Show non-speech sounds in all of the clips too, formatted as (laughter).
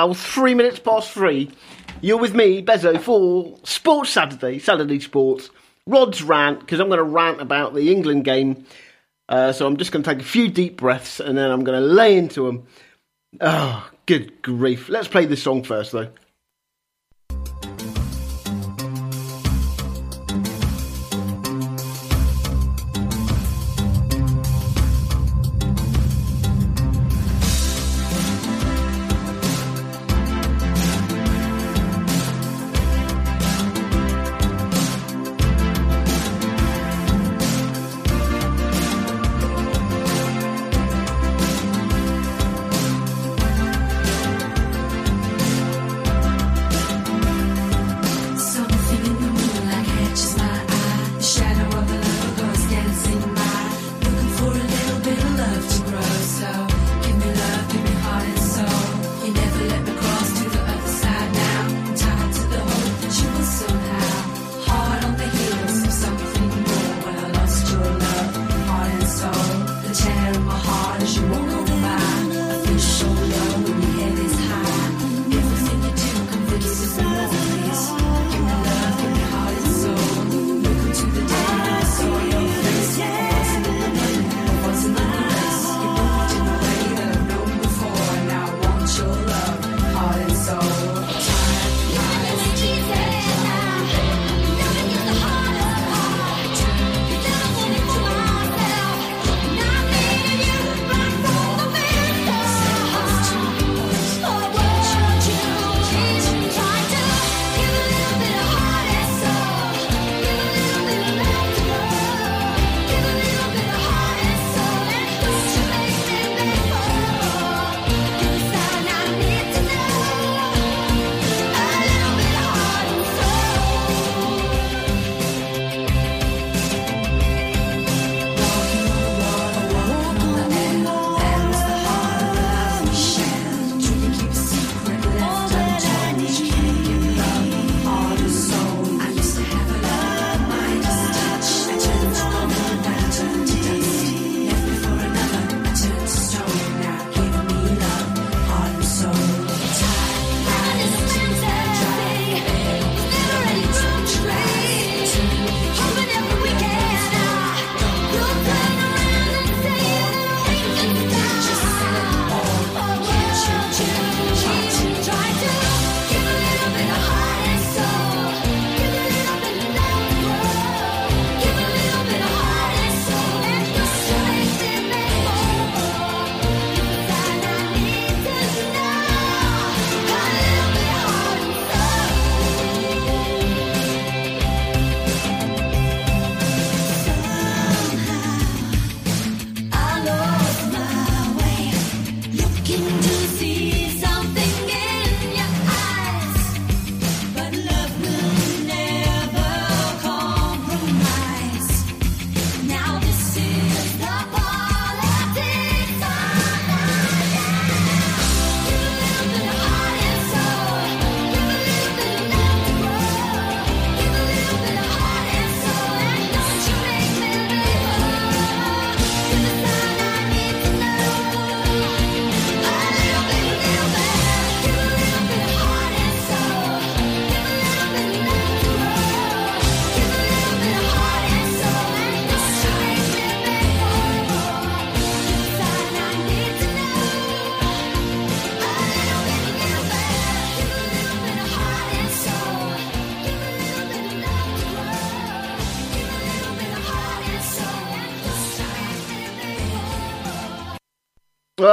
Wow, three minutes past three. You're with me, Bezo, for Sports Saturday, Saturday Sports. Rod's rant, because I'm going to rant about the England game. Uh, so I'm just going to take a few deep breaths and then I'm going to lay into them. Oh, good grief. Let's play this song first, though.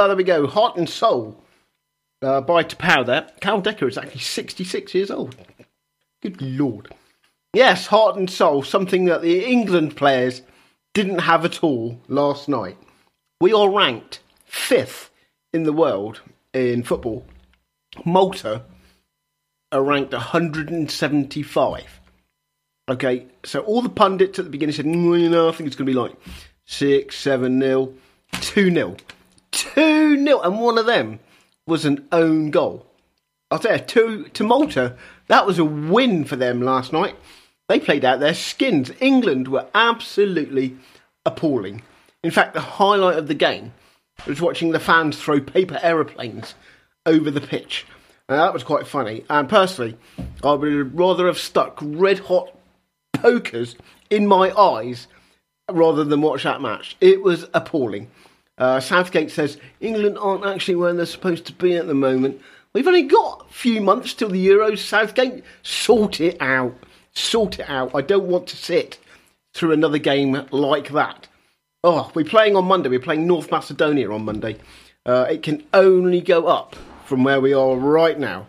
There we go. Heart and Soul uh, by T'Pau there. Carol Decker is actually 66 years old. Good lord. Yes, Heart and Soul, something that the England players didn't have at all last night. We are ranked fifth in the world in football. Malta are ranked 175. Okay, so all the pundits at the beginning said, "Mm, you know, I think it's going to be like 6, 7 nil, 2 nil. 2 0, and one of them was an own goal. I'll tell you, to, to Malta, that was a win for them last night. They played out their skins. England were absolutely appalling. In fact, the highlight of the game was watching the fans throw paper aeroplanes over the pitch. Now, that was quite funny. And personally, I would rather have stuck red hot pokers in my eyes rather than watch that match. It was appalling. Uh, Southgate says England aren't actually where they're supposed to be at the moment. We've only got a few months till the Euros. Southgate, sort it out. Sort it out. I don't want to sit through another game like that. Oh, we're playing on Monday. We're playing North Macedonia on Monday. Uh, it can only go up from where we are right now.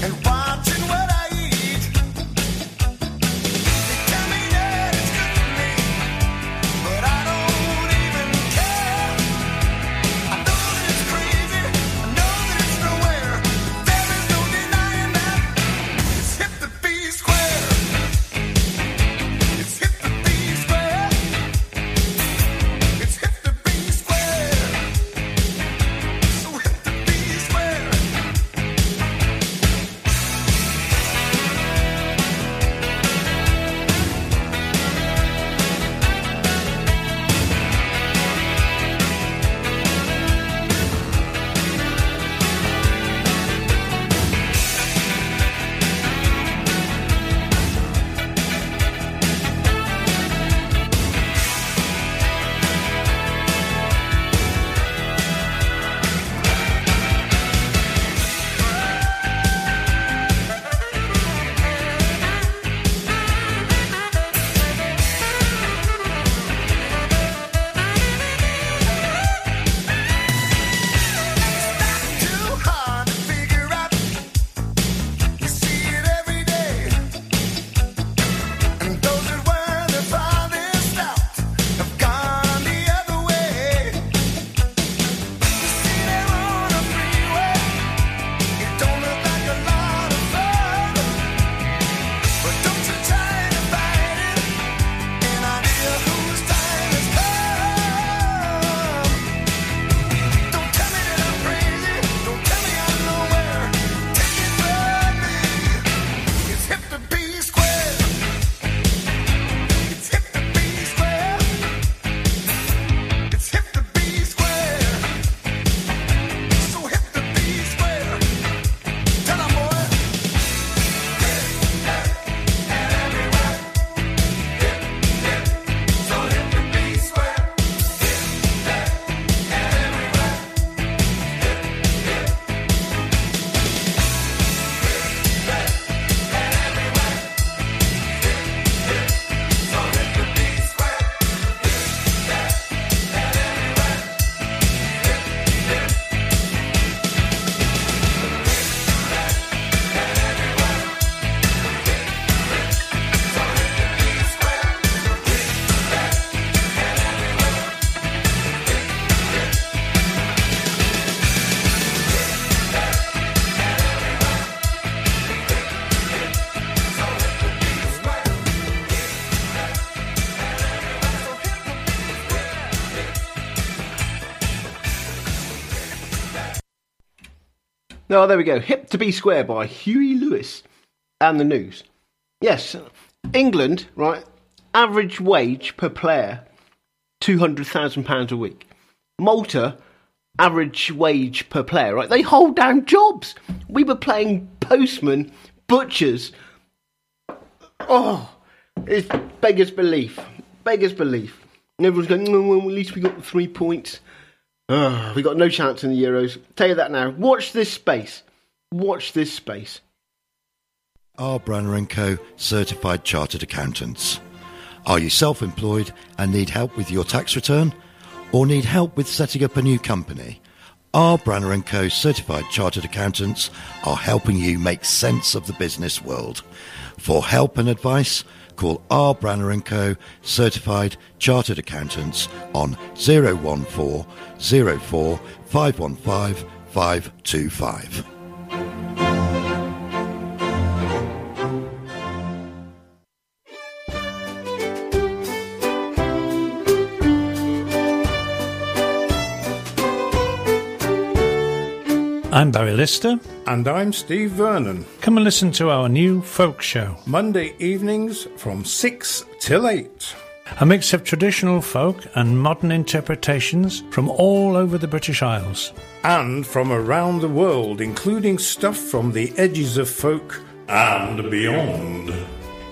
And why No, there we go. Hip to be square by Huey Lewis and the news. Yes, England, right? Average wage per player, £200,000 a week. Malta, average wage per player, right? They hold down jobs. We were playing postmen, butchers. Oh, it's beggars belief. Beggars belief. And everyone's going, no, well, at least we got three points. Ugh, we got no chance in the Euros. Tell you that now. Watch this space. Watch this space. R. Branner & Co. Certified Chartered Accountants. Are you self-employed and need help with your tax return? Or need help with setting up a new company? R. Branner & Co. Certified Chartered Accountants are helping you make sense of the business world. For help and advice, call R. Branner & Co. Certified Chartered Accountants on 014 04 515 525. I'm Barry Lister. And I'm Steve Vernon. Come and listen to our new folk show. Monday evenings from 6 till 8. A mix of traditional folk and modern interpretations from all over the British Isles. And from around the world, including stuff from the edges of folk and beyond.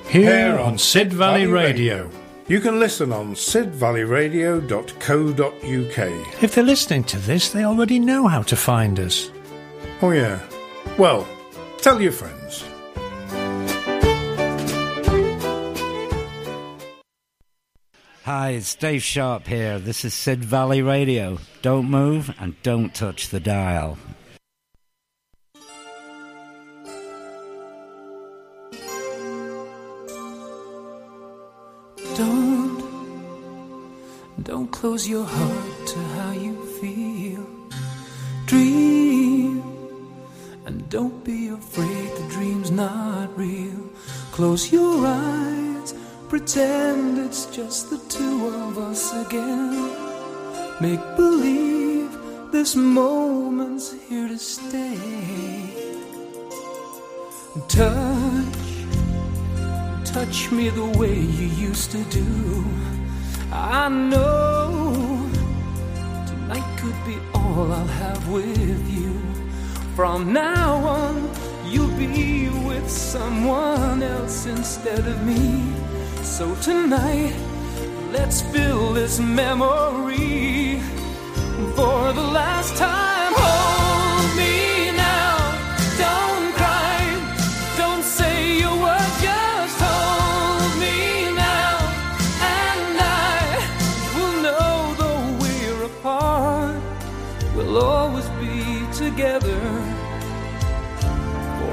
Here on Sid Valley Radio. You can listen on sidvalleyradio.co.uk. If they're listening to this, they already know how to find us. Oh, yeah. Well, tell your friends. Hi, it's Dave Sharp here. This is Sid Valley Radio. Don't move and don't touch the dial. Don't, don't close your heart to how you feel. Dream, and don't be afraid the dream's not real. Close your eyes, pretend it's just the two of us again. Make believe this moment's here to stay. Touch touch me the way you used to do. I know tonight could be all I'll have with you. From now on, you'll be with someone else instead of me. So tonight, let's fill this memory for the last time.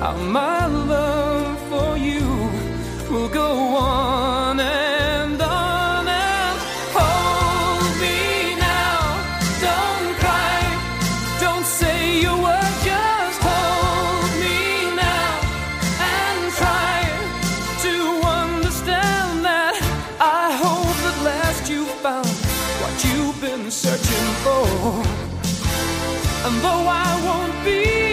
How my love for you will go on and on and hold me now. Don't cry, don't say a word, just hold me now and try to understand that. I hope at last you found what you've been searching for. And though I won't be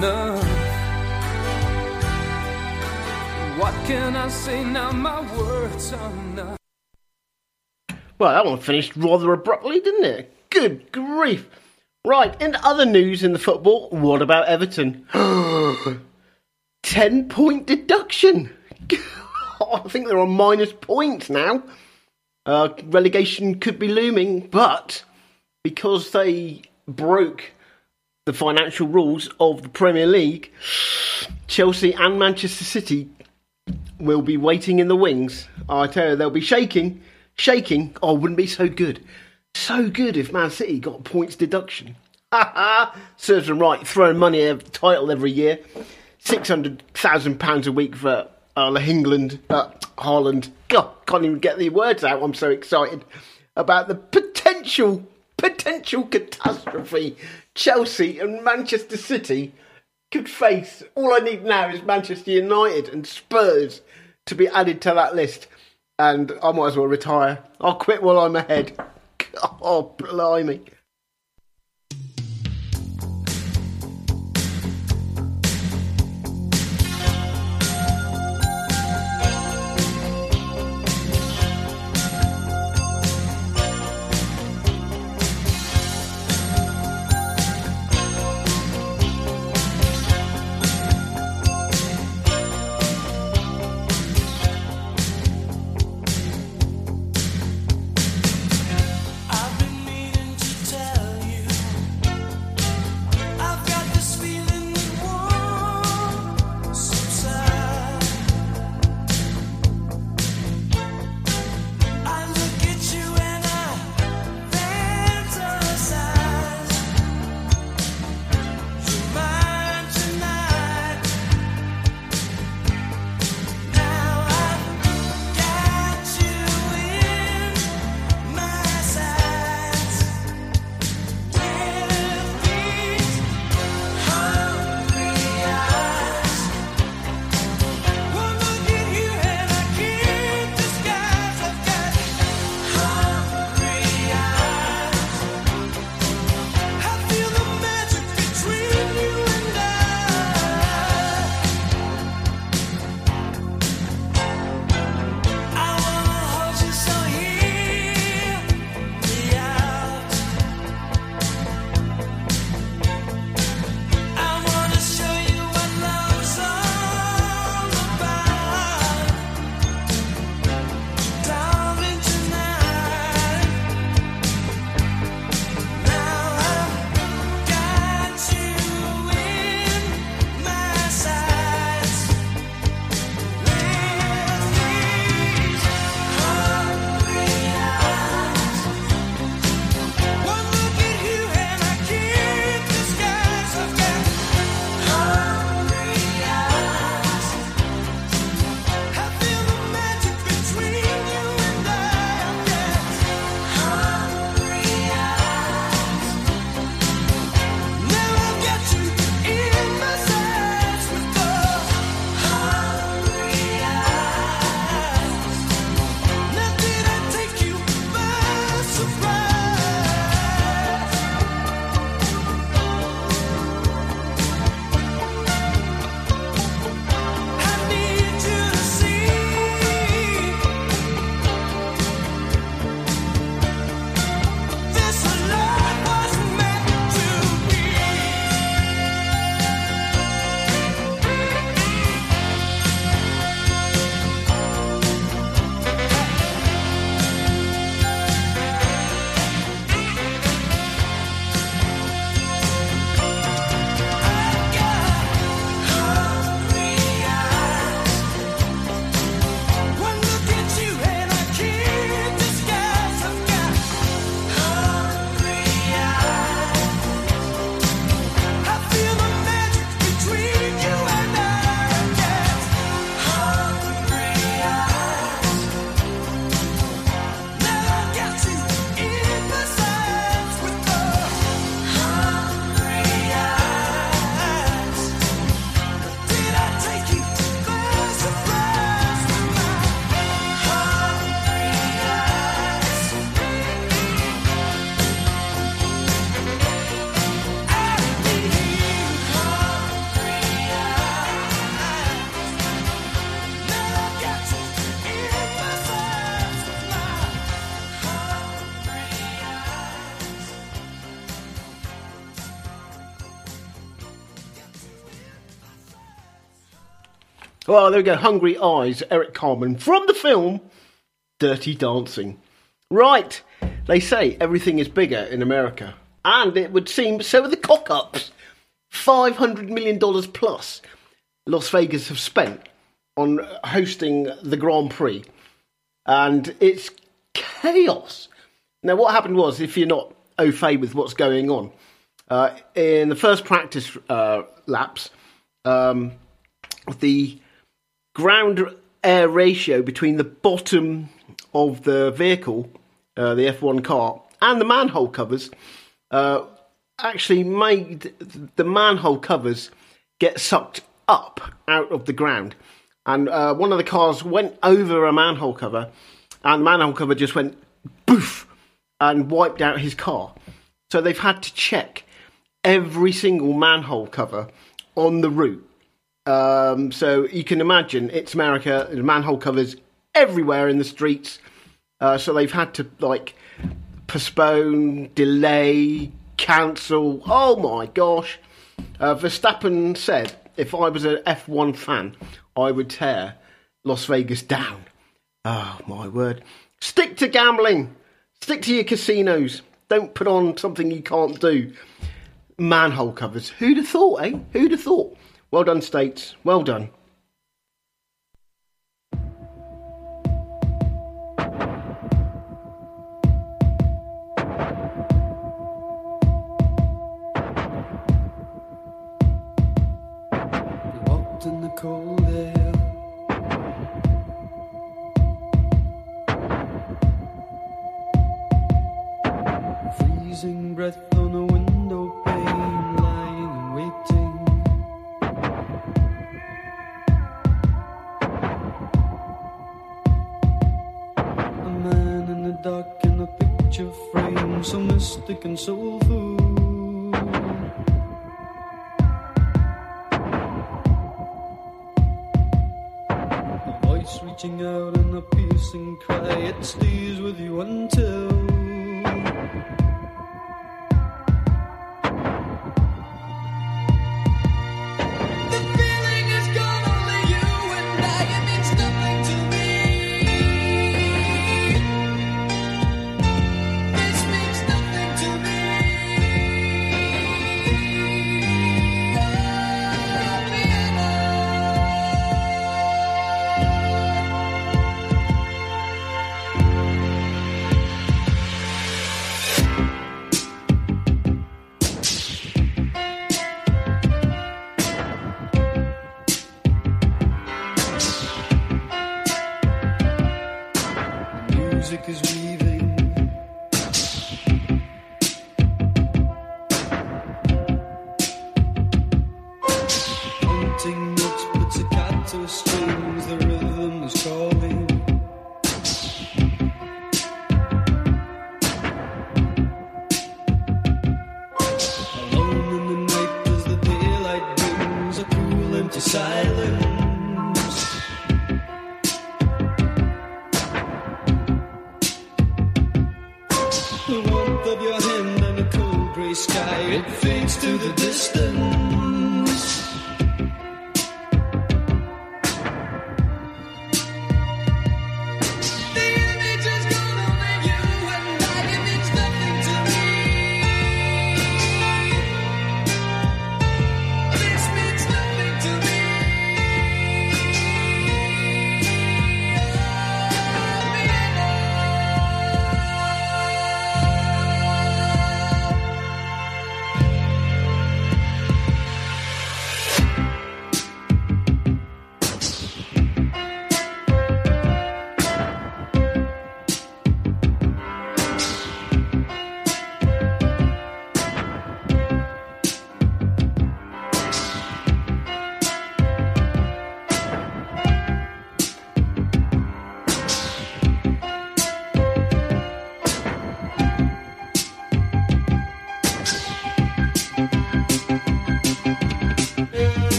enough? What can I say now? My words are not. Well, that one finished rather abruptly, didn't it? Good grief. Right, in other news in the football, what about Everton? (gasps) 10 point deduction. (laughs) I think they're on minus points now. Uh, relegation could be looming, but because they broke the financial rules of the Premier League, Chelsea and Manchester City will be waiting in the wings. I tell you, they'll be shaking, shaking. Oh, wouldn't be so good. So good if Man City got points deduction. Ha (laughs) ha! Serves them right, throwing money at the title every year. £600,000 a week for Arla England, uh, Haaland. God, can't even get the words out. I'm so excited about the potential, potential catastrophe Chelsea and Manchester City could face. All I need now is Manchester United and Spurs to be added to that list. And I might as well retire. I'll quit while I'm ahead. (laughs) Oh, blimey. Well, there we go. Hungry Eyes, Eric Carmen from the film Dirty Dancing. Right, they say everything is bigger in America, and it would seem so are the cock ups. $500 million plus Las Vegas have spent on hosting the Grand Prix, and it's chaos. Now, what happened was, if you're not au fait with what's going on, uh, in the first practice uh, laps, um, the ground air ratio between the bottom of the vehicle, uh, the F1 car, and the manhole covers uh, actually made the manhole covers get sucked up out of the ground. And uh, one of the cars went over a manhole cover, and the manhole cover just went boof and wiped out his car. So they've had to check every single manhole cover on the route. Um, so you can imagine it's America, there's manhole covers everywhere in the streets. Uh, so they've had to like postpone, delay, cancel. Oh my gosh. Uh, Verstappen said, if I was an F1 fan, I would tear Las Vegas down. Oh my word. Stick to gambling. Stick to your casinos. Don't put on something you can't do. Manhole covers. Who'd have thought, eh? Who'd have thought? Well done, States. Well done. Breath so mystic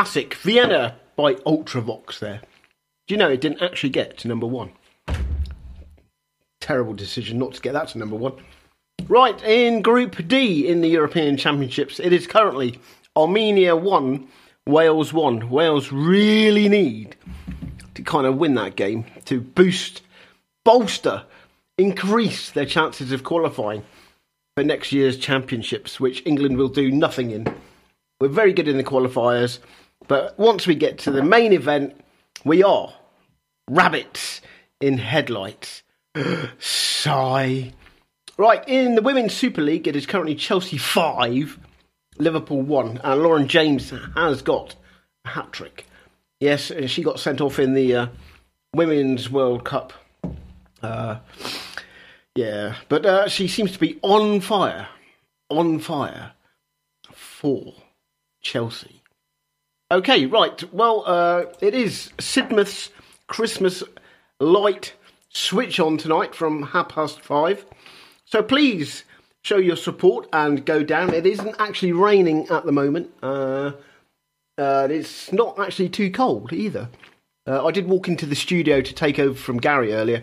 classic Vienna by Ultravox there. Do you know it didn't actually get to number one? Terrible decision not to get that to number one. Right, in Group D in the European Championships, it is currently Armenia 1, Wales 1. Wales really need to kind of win that game to boost, bolster, increase their chances of qualifying for next year's championships, which England will do nothing in. We're very good in the qualifiers, but once we get to the main event, we are rabbits in headlights. (gasps) Sigh. Right, in the Women's Super League, it is currently Chelsea 5, Liverpool 1, and Lauren James has got a hat trick. Yes, uh, she got sent off in the uh, Women's World Cup. Uh, yeah, but uh, she seems to be on fire. On fire for Chelsea. Okay, right. Well, uh, it is Sidmouth's Christmas light switch on tonight from half past five. So please show your support and go down. It isn't actually raining at the moment. Uh, uh, it's not actually too cold either. Uh, I did walk into the studio to take over from Gary earlier,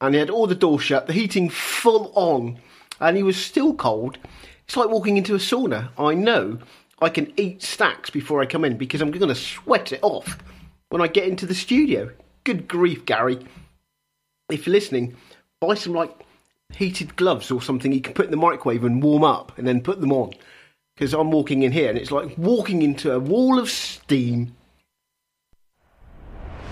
and he had all the doors shut, the heating full on, and he was still cold. It's like walking into a sauna. I know I can eat stacks before I come in because I'm going to sweat it off when I get into the studio. Good grief, Gary. If you're listening, buy some like heated gloves or something you can put in the microwave and warm up and then put them on. Because I'm walking in here and it's like walking into a wall of steam.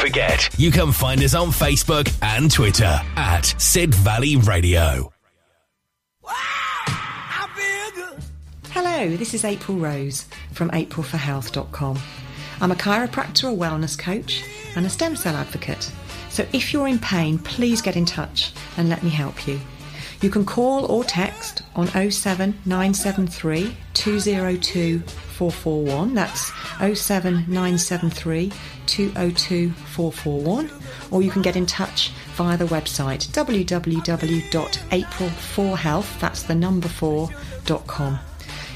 forget you can find us on Facebook and Twitter at Sid Valley Radio. Hello, this is April Rose from aprilforhealth.com. I'm a chiropractor, a wellness coach, and a stem cell advocate. So if you're in pain, please get in touch and let me help you. You can call or text on 07973 202 441. That's 07973 202 441. Or you can get in touch via the website www.april4health, that's the number 4.com.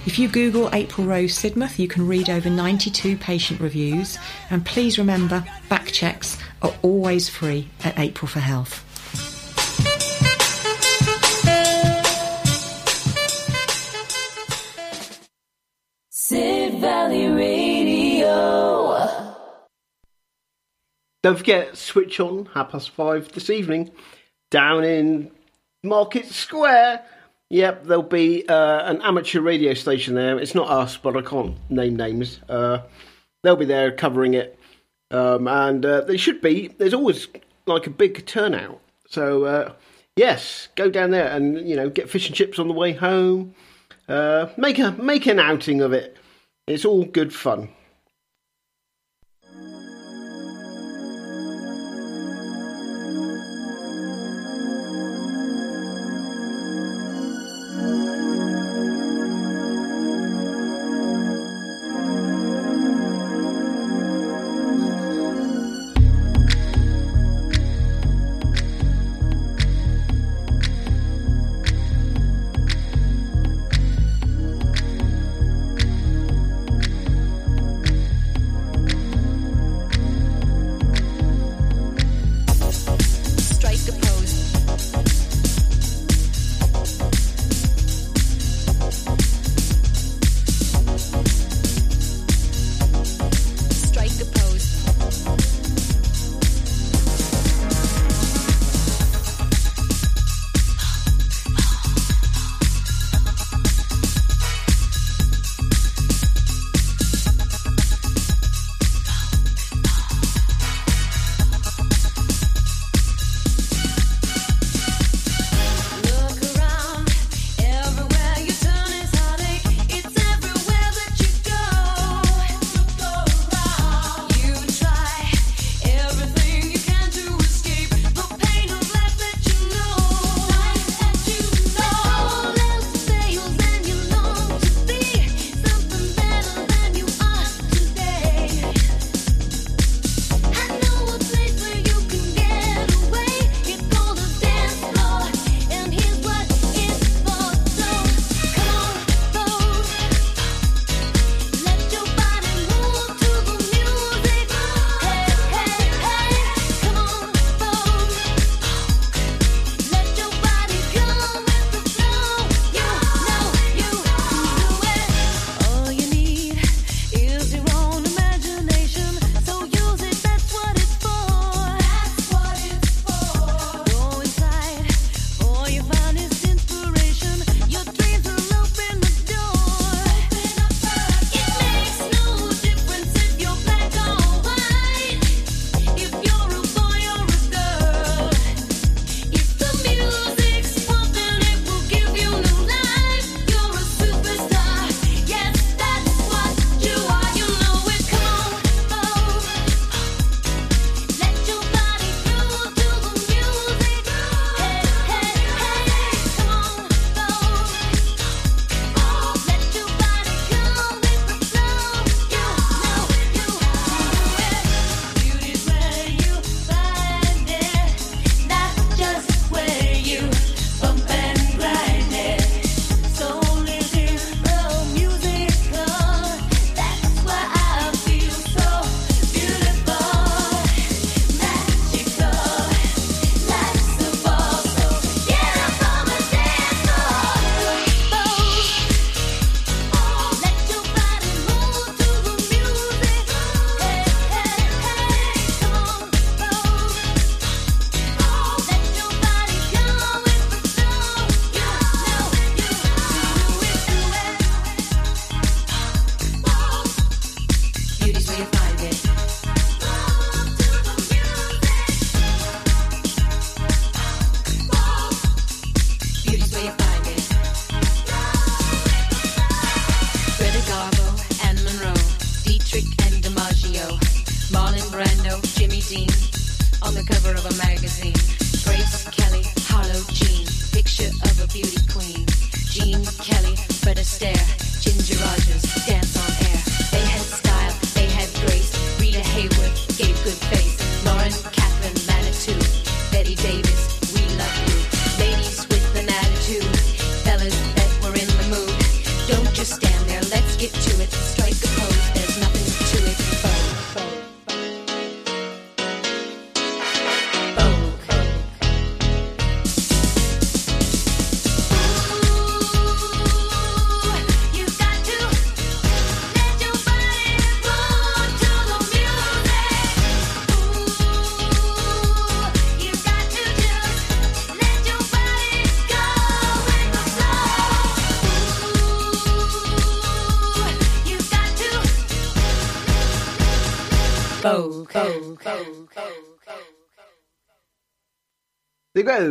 If you Google April Rose Sidmouth, you can read over 92 patient reviews. And please remember, back checks are always free at April for Health. Sid Valley Radio. Don't forget, switch on half past five this evening down in Market Square. Yep, there'll be uh, an amateur radio station there. It's not us, but I can't name names. Uh, they'll be there covering it. Um, and uh, there should be, there's always like a big turnout. So, uh, yes, go down there and, you know, get fish and chips on the way home. Uh, make, a, make an outing of it. It's all good fun.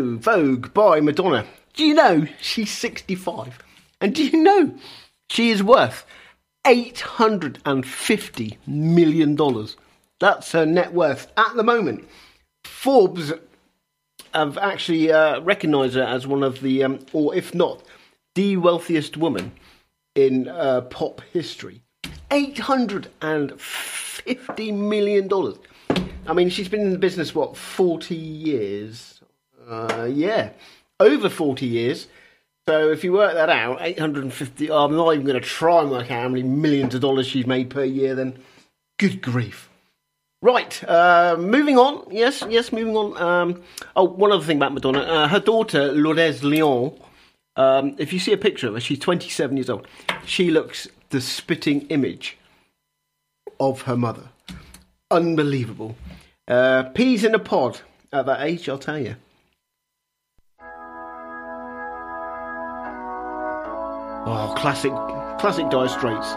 Vogue by Madonna. Do you know she's 65? And do you know she is worth $850 million? That's her net worth at the moment. Forbes have actually uh, recognised her as one of the, um, or if not, the wealthiest woman in uh, pop history. $850 million. I mean, she's been in the business, what, 40 years? Uh, yeah, over 40 years. So if you work that out, 850, oh, I'm not even going to try and work out how many millions of dollars she's made per year then. Good grief. Right, uh, moving on. Yes, yes, moving on. Um, oh, one other thing about Madonna. Uh, her daughter, Lourdes Leon, um, if you see a picture of her, she's 27 years old. She looks the spitting image of her mother. Unbelievable. Uh, peas in a pod at that age, I'll tell you. Oh, classic, classic Dire Straits.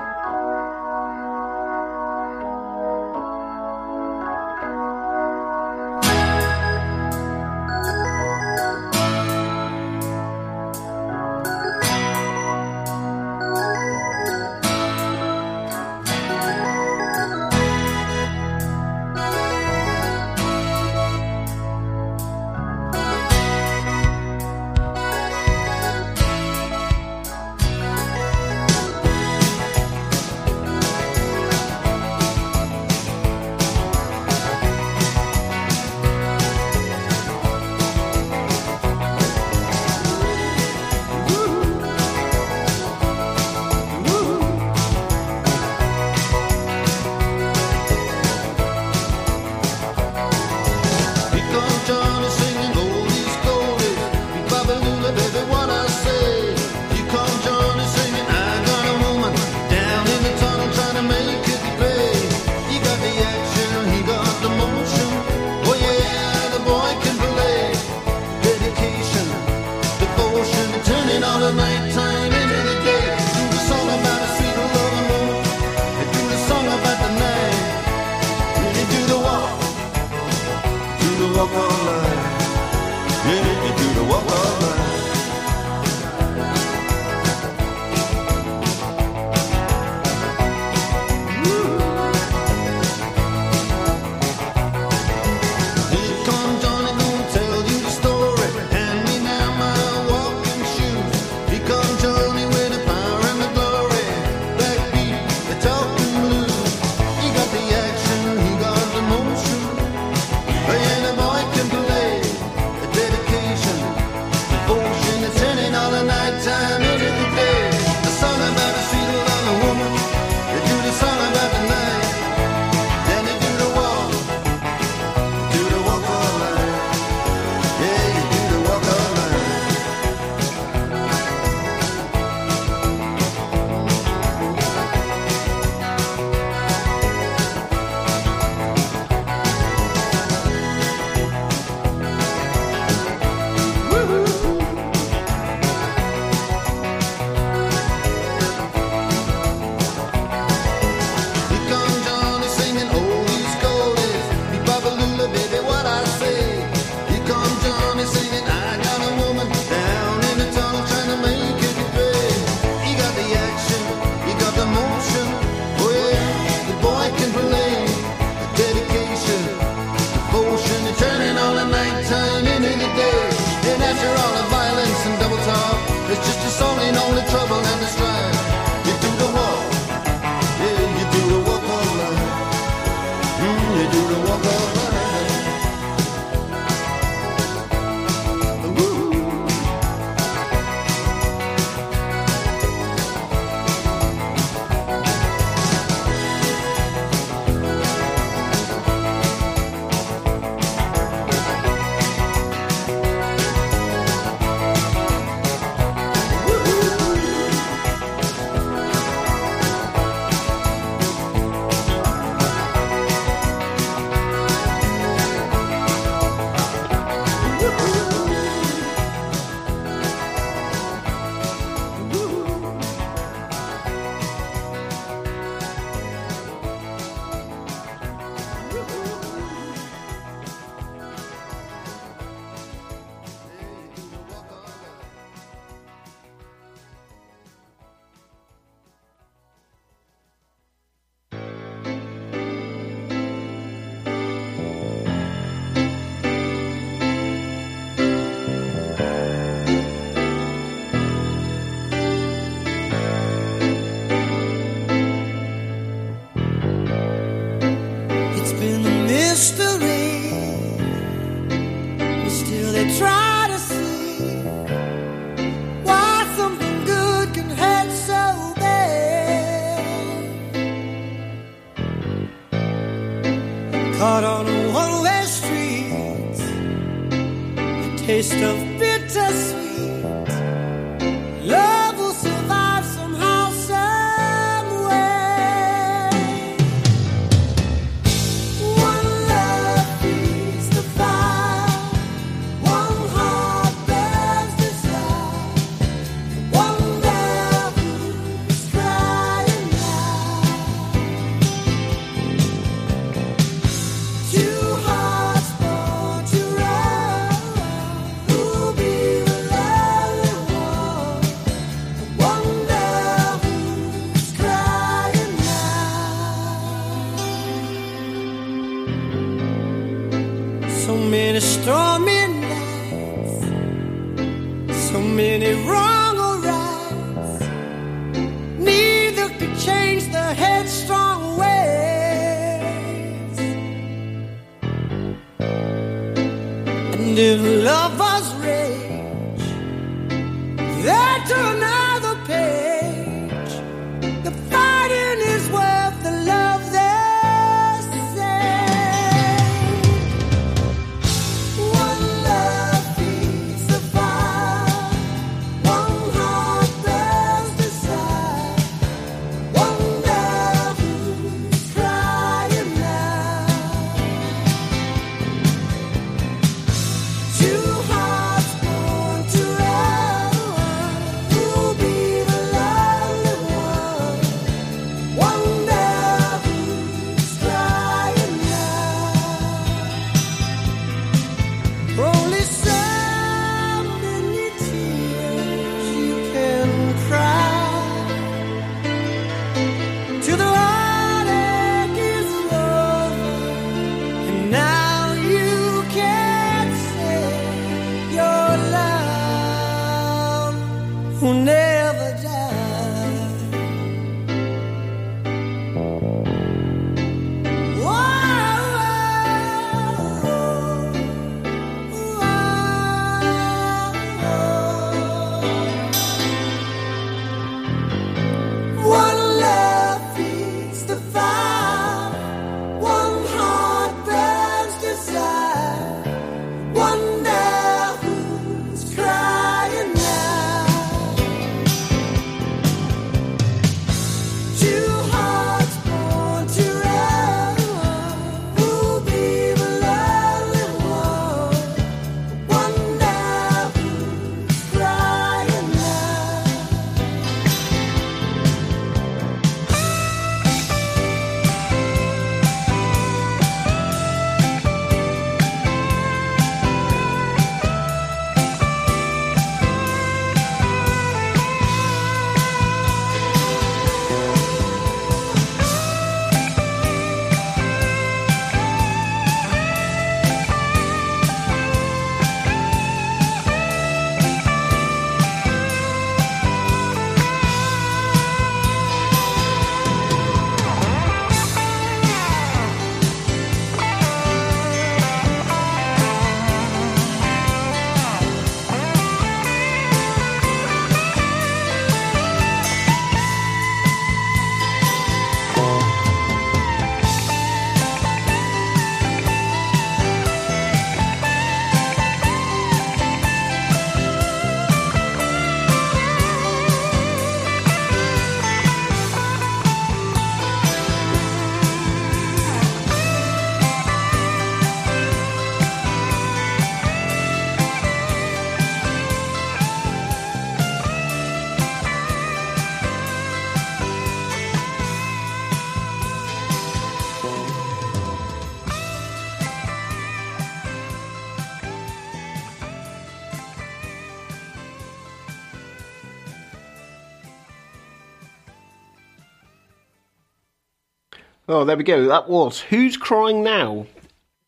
Oh, there we go. That was Who's Crying Now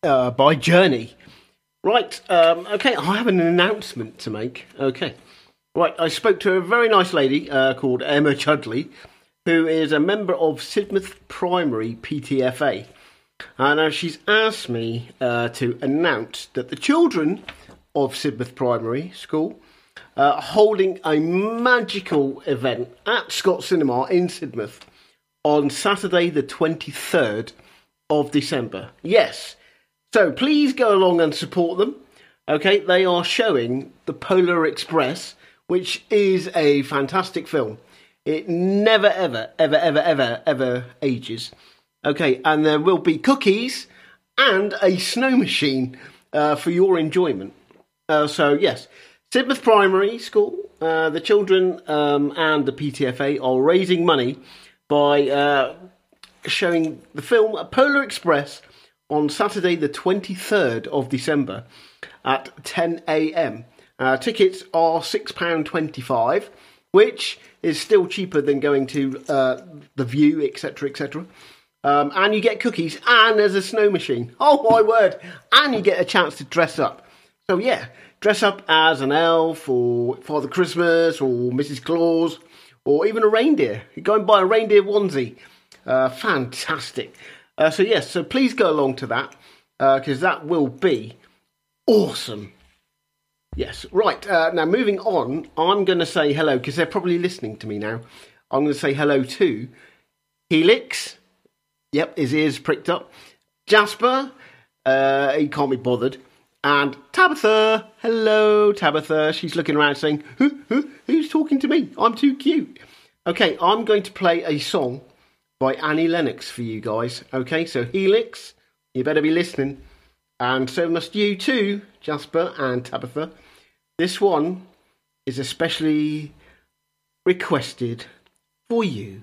uh, by Journey. Right, um, okay, I have an announcement to make. Okay. Right, I spoke to a very nice lady uh, called Emma Chudley, who is a member of Sidmouth Primary PTFA. And uh, she's asked me uh, to announce that the children of Sidmouth Primary School uh, are holding a magical event at Scott Cinema in Sidmouth on Saturday, the 23rd of December. Yes. So please go along and support them. Okay, they are showing The Polar Express, which is a fantastic film. It never, ever, ever, ever, ever, ever ages. Okay, and there will be cookies and a snow machine uh, for your enjoyment. Uh, so, yes, Sidmouth Primary School, uh, the children um, and the PTFA are raising money by uh, showing the film Polar Express on Saturday, the 23rd of December at 10 a.m. Uh, tickets are £6.25, which is still cheaper than going to uh, The View, etc., etc. Um, and you get cookies, and there's a snow machine. Oh my word! And you get a chance to dress up. So yeah, dress up as an elf, or Father Christmas, or Mrs. Claus, or even a reindeer. You go and buy a reindeer onesie. Uh, fantastic. Uh, so yes, so please go along to that because that will be awesome. Yes, right. Uh, now moving on, I'm going to say hello because they're probably listening to me now. I'm going to say hello to Helix. Yep, his ears pricked up. Jasper, uh, he can't be bothered. And Tabitha, hello Tabitha. She's looking around saying, who, who, who's talking to me? I'm too cute. Okay, I'm going to play a song by Annie Lennox for you guys. Okay, so Helix, you better be listening. And so must you too, Jasper and Tabitha. This one is especially requested for you.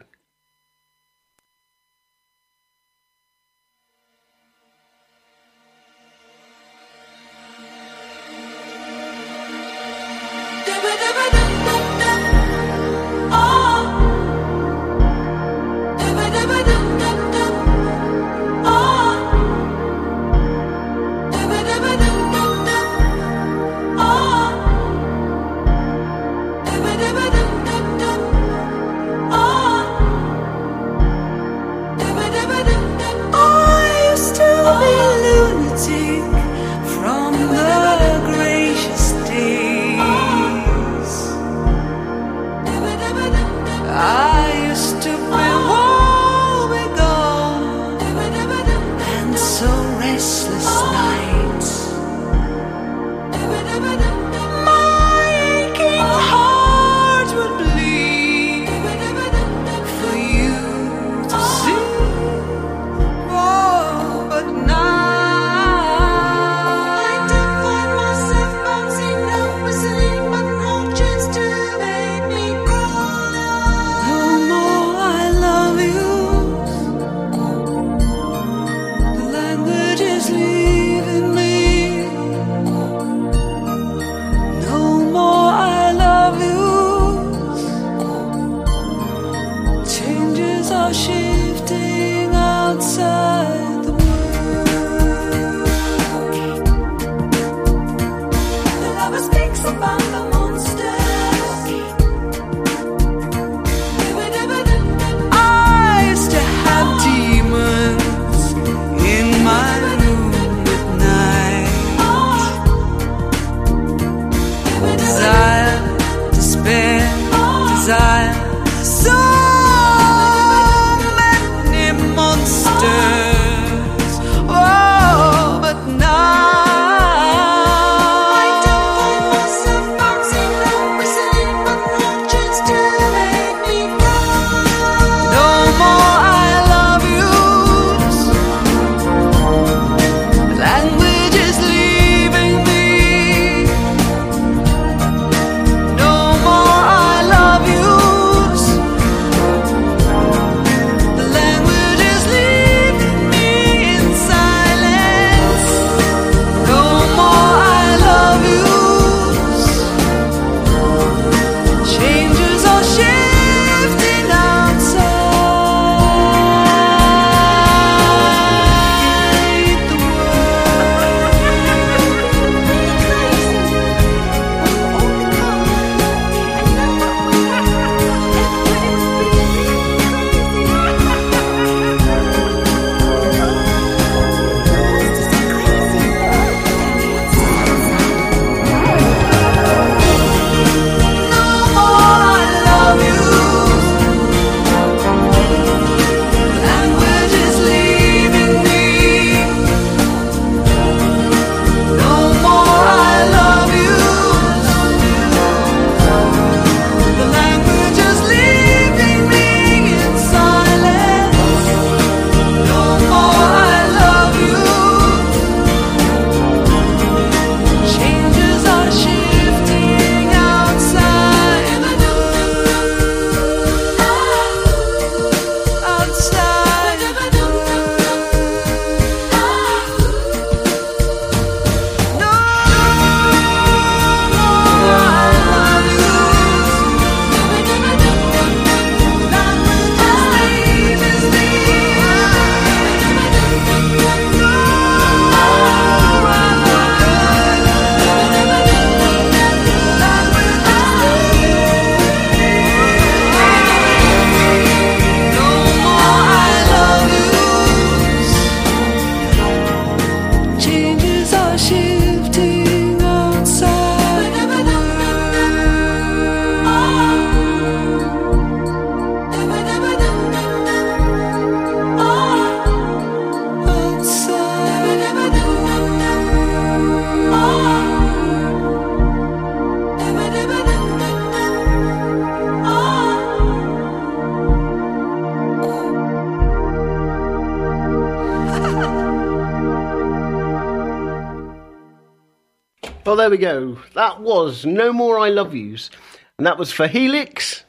There we go. That was No More I Love Yous. And that was for Helix.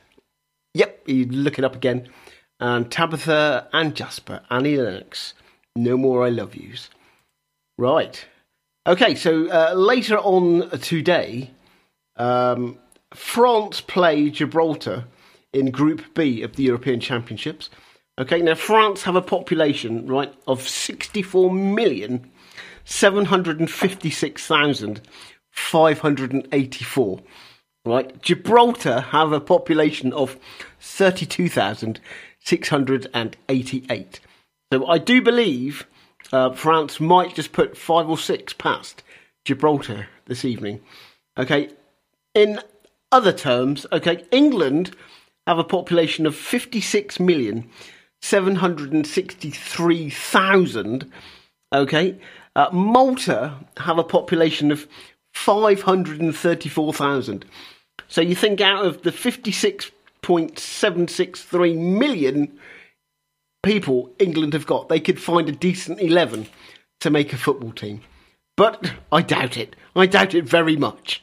Yep, you look it up again. And Tabitha and Jasper, Annie Lennox. No More I Love Yous. Right. Okay, so uh, later on today, um, France play Gibraltar in Group B of the European Championships. Okay, now France have a population, right, of 64 million. 756,584. Right? Gibraltar have a population of 32,688. So I do believe uh, France might just put five or six past Gibraltar this evening. Okay. In other terms, okay, England have a population of 56 million 763,000. Okay. Uh, Malta have a population of 534,000. So you think out of the 56.763 million people England have got, they could find a decent 11 to make a football team. But I doubt it. I doubt it very much.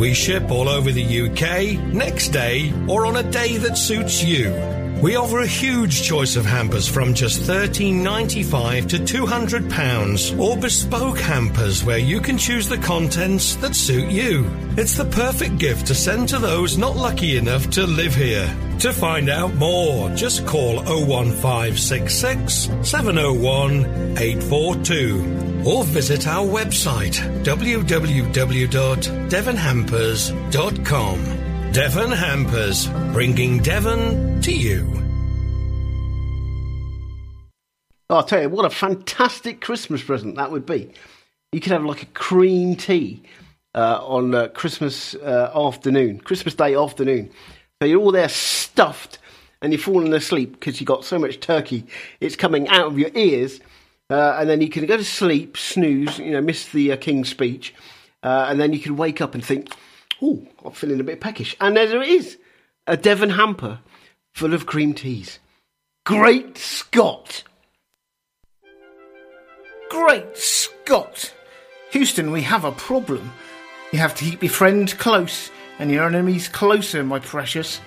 We ship all over the UK, next day, or on a day that suits you. We offer a huge choice of hampers from just $13.95 to £200, or bespoke hampers where you can choose the contents that suit you. It's the perfect gift to send to those not lucky enough to live here. To find out more, just call 01566 701 842 or visit our website www.devonhampers.com. Devon Hampers, bringing Devon to you. Oh, I'll tell you, what a fantastic Christmas present that would be. You could have like a cream tea uh, on uh, Christmas uh, afternoon, Christmas Day afternoon. So you're all there stuffed and you're falling asleep because you've got so much turkey, it's coming out of your ears. Uh, and then you can go to sleep, snooze, you know, miss the uh, King's speech. Uh, and then you can wake up and think, oh, I'm feeling a bit peckish. And there it is a Devon hamper full of cream teas. Great Scott! Great Scott! Houston, we have a problem. You have to keep your friends close and your enemies closer, my precious.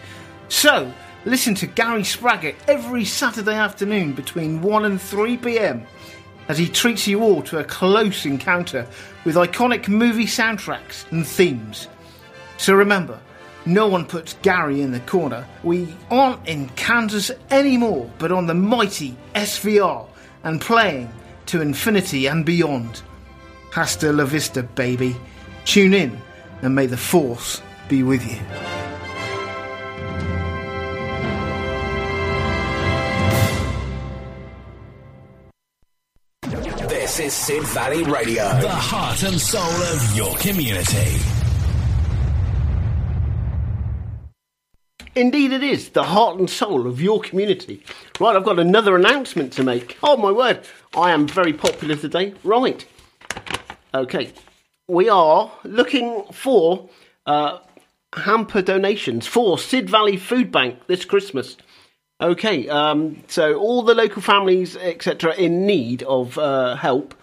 So, listen to Gary Spraggett every Saturday afternoon between 1 and 3 pm as he treats you all to a close encounter with iconic movie soundtracks and themes. So remember, no one puts Gary in the corner. We aren't in Kansas anymore, but on the mighty SVR and playing to infinity and beyond. Hasta la vista, baby. Tune in and may the force be with you. This is Sid Valley Radio, the heart and soul of your community. Indeed, it is the heart and soul of your community. Right, I've got another announcement to make. Oh my word, I am very popular today. Right, okay, we are looking for uh, hamper donations for Sid Valley Food Bank this Christmas. Okay, um, so all the local families, etc., in need of uh, help,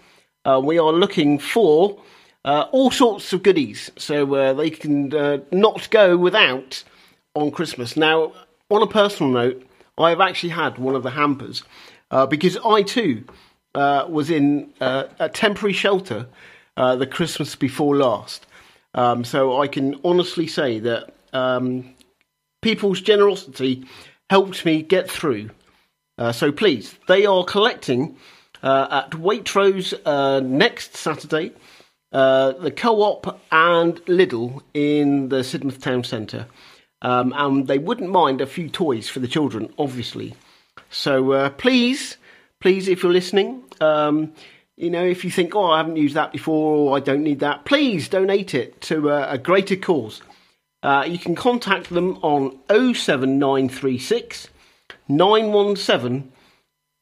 uh, we are looking for uh, all sorts of goodies so uh, they can uh, not go without on Christmas. Now, on a personal note, I have actually had one of the hampers uh, because I too uh, was in uh, a temporary shelter uh, the Christmas before last. Um, so I can honestly say that um, people's generosity helped me get through. Uh, so please, they are collecting uh, at Waitrose next Saturday, the Co-op and Lidl in the Sidmouth Town Centre. Um, and they wouldn't mind a few toys for the children, obviously. So uh, please, please, if you're listening, um, You know, if you think, oh, I haven't used that before or I don't need that, please donate it to a, a greater cause. Uh, you can contact them on 07936 917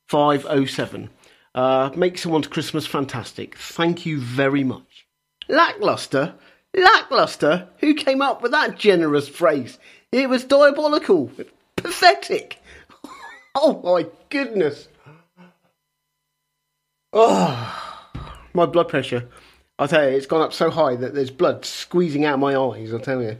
507. Uh, make someone's Christmas fantastic. Thank you very much. Lackluster? Lackluster? Who came up with that generous phrase? It was diabolical. Pathetic. (laughs) Oh my goodness. Oh, my blood pressure. I'll tell you, it's gone up so high that there's blood squeezing out my eyes, I'll tell you.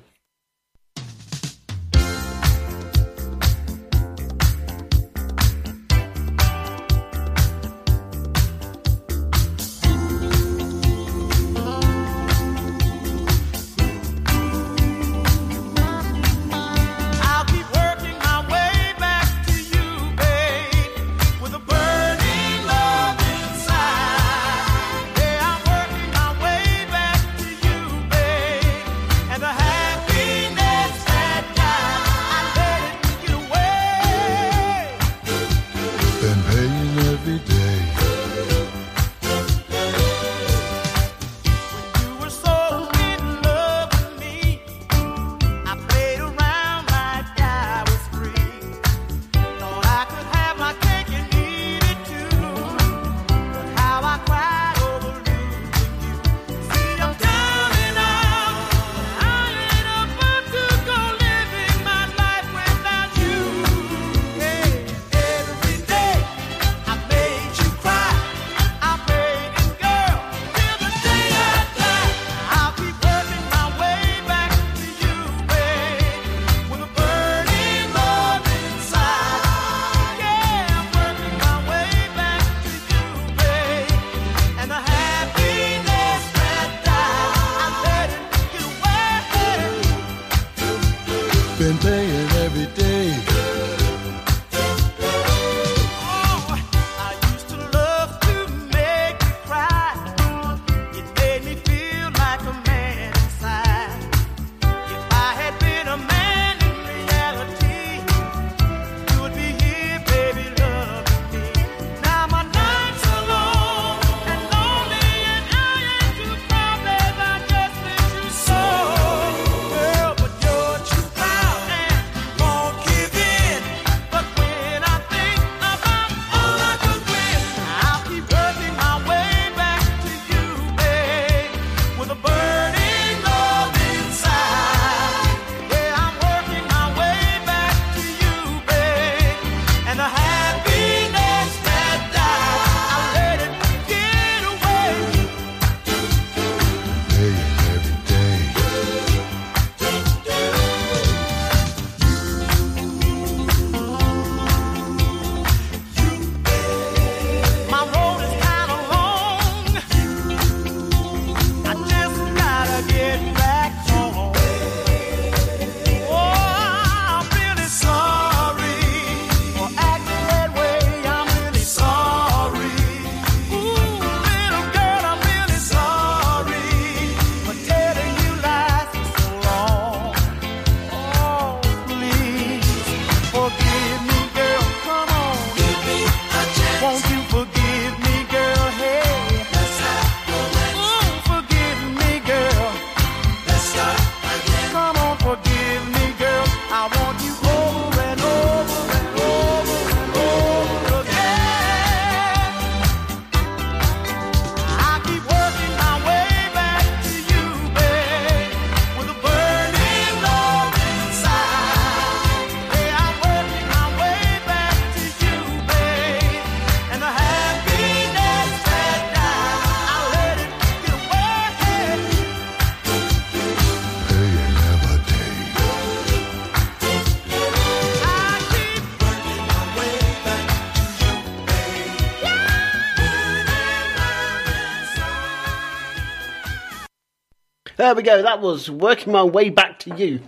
there we go. That was Working My Way Back to You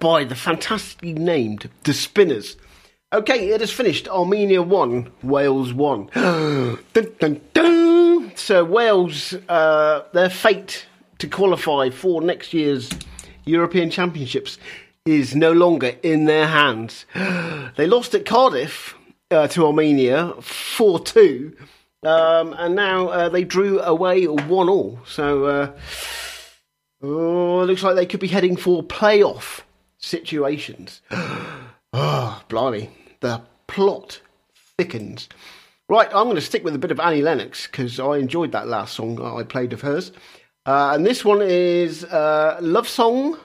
by the fantastically named The Spinners. Okay, it is finished. Armenia 1, Wales 1. (gasps) dun, dun, dun. So, Wales, uh, their fate to qualify for next year's European Championships is no longer in their hands. (gasps) they lost at Cardiff uh, to Armenia 4 2, um, and now uh, they drew away 1 all. So, uh, Oh, looks like they could be heading for playoff situations. oh, (gasps) blimey. The plot thickens. Right, I'm going to stick with a bit of Annie Lennox because I enjoyed that last song I played of hers. Uh, and this one is uh, Love Song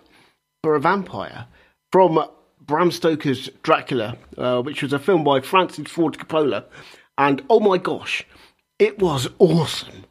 for a Vampire from Bram Stoker's Dracula, uh, which was a film by Francis Ford Coppola. And oh my gosh, it was awesome.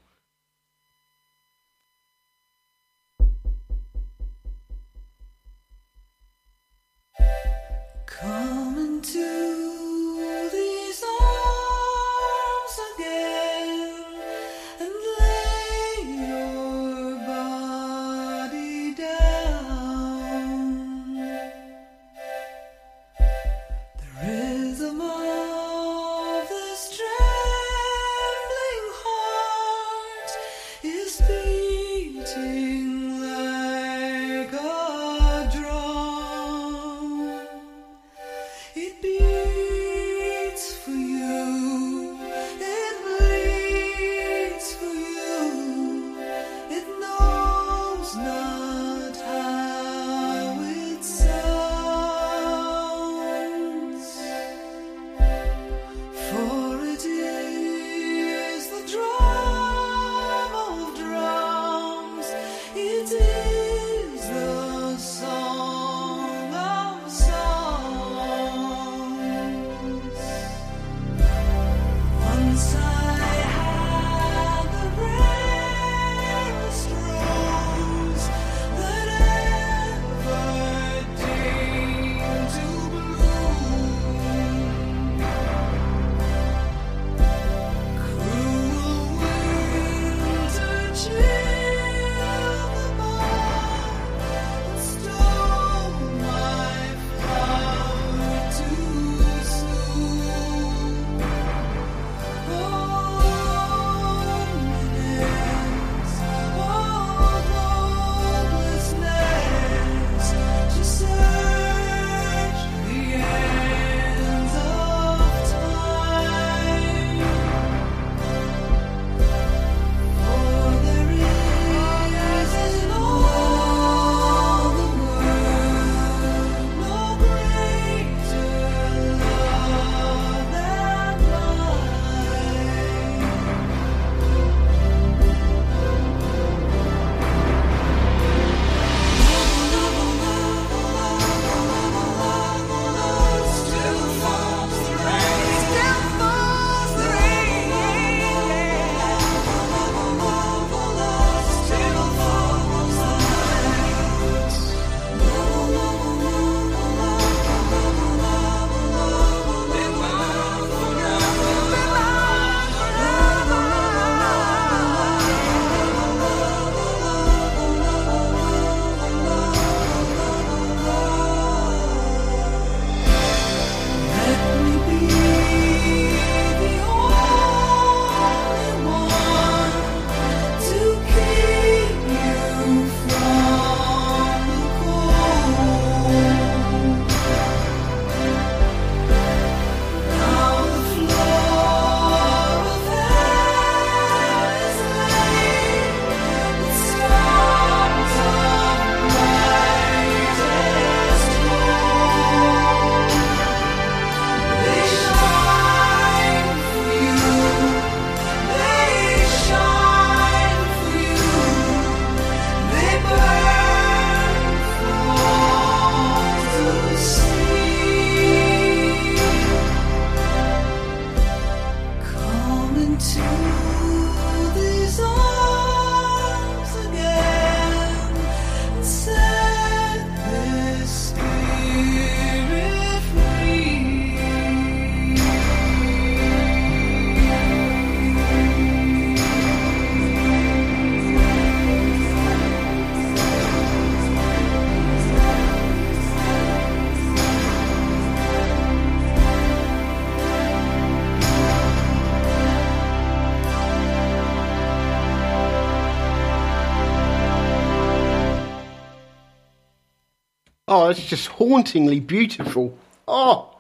Oh, it's just hauntingly beautiful. Oh,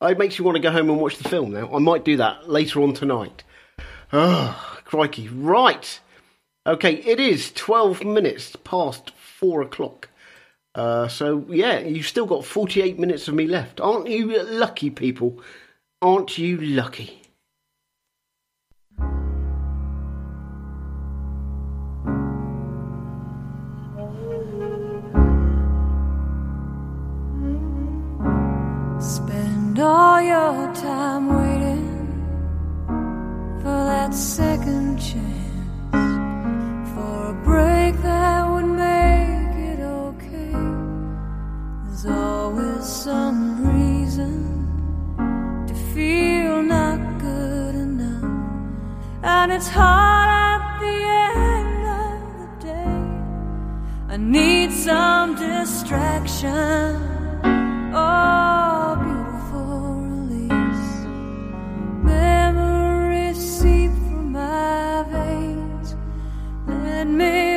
it makes you want to go home and watch the film now. I might do that later on tonight. Oh, crikey. Right. Okay, it is 12 minutes past four o'clock. Uh, so, yeah, you've still got 48 minutes of me left. Aren't you lucky, people? Aren't you lucky? Spend all your time waiting for that second chance, for a break that would make it okay. There's always some reason to feel not good enough, and it's hard at the end of the day. I need some distraction. Oh, Let me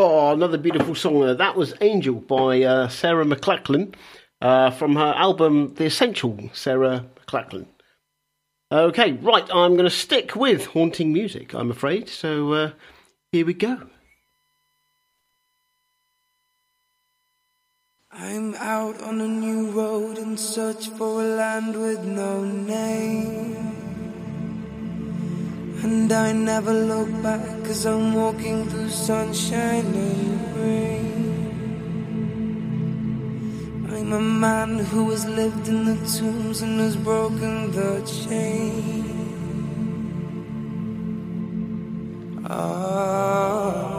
Oh, another beautiful song there. That was Angel by uh, Sarah McLachlan uh, from her album The Essential, Sarah McLachlan. Okay, right, I'm going to stick with haunting music, I'm afraid. So uh, here we go. I'm out on a new road in search for a land with no name. And I never look back Cause I'm walking through sunshine and rain. I'm a man who has lived in the tombs And has broken the chain. Ah.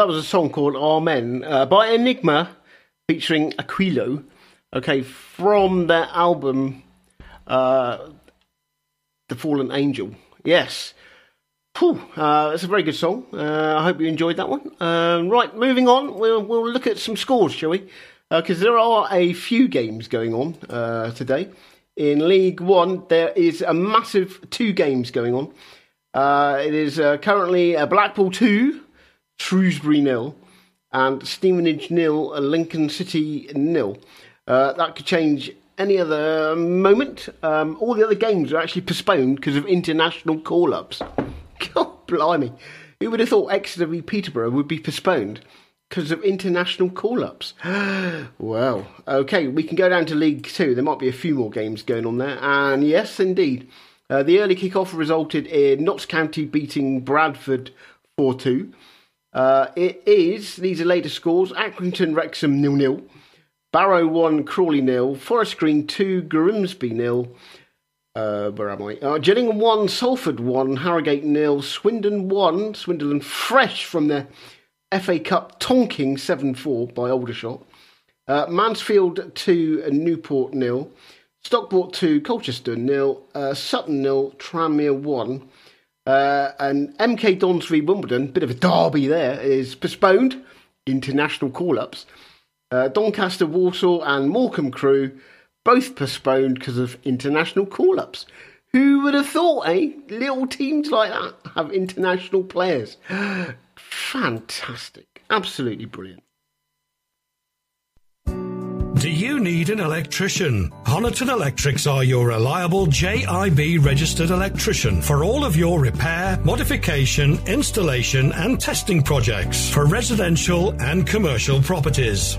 that was a song called Amen uh, by Enigma featuring Aquilo. Okay, from their album uh, The Fallen Angel. Yes. Whew, uh, it's a very good song. Uh, I hope you enjoyed that one. Uh, right, moving on, we'll, we'll look at some scores, shall we? Uh, because there are a few games going on uh, today. In League One, there is a massive two games going on. Uh, it is currently Blackpool 2 Shrewsbury nil, and Stevenage nil, Lincoln City nil. Uh, that could change any other moment. Um, all the other games are actually postponed because of international call ups. (laughs) God blimey. Who would have thought Exeter v Peterborough would be postponed because of international call ups? (gasps) well, okay, we can go down to League Two. There might be a few more games going on there. And yes, indeed. Uh, the early kick-off resulted in Notts County beating Bradford 4 2. Uh, it is, these are later scores Accrington Wrexham nil nil, Barrow 1 Crawley nil, Forest Green 2 Grimsby nil. Uh, where am I? Uh, Gillingham 1 Salford 1 Harrogate nil, Swindon 1 Swindon fresh from their FA Cup tonking 7 4 by Aldershot. Uh, Mansfield 2 Newport nil. Stockport 2, Colchester nil, uh, Sutton nil, Tranmere 1. Uh, and MK Dons v Wimbledon, bit of a derby there, is postponed. International call ups. Uh, Doncaster, Walsall, and Morecambe Crewe, both postponed because of international call ups. Who would have thought, eh? Little teams like that have international players. (gasps) Fantastic. Absolutely brilliant. Do you need an electrician? Honiton Electrics are your reliable JIB registered electrician for all of your repair, modification, installation, and testing projects for residential and commercial properties.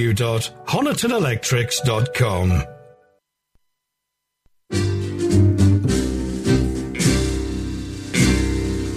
www.honitonelectrics.com.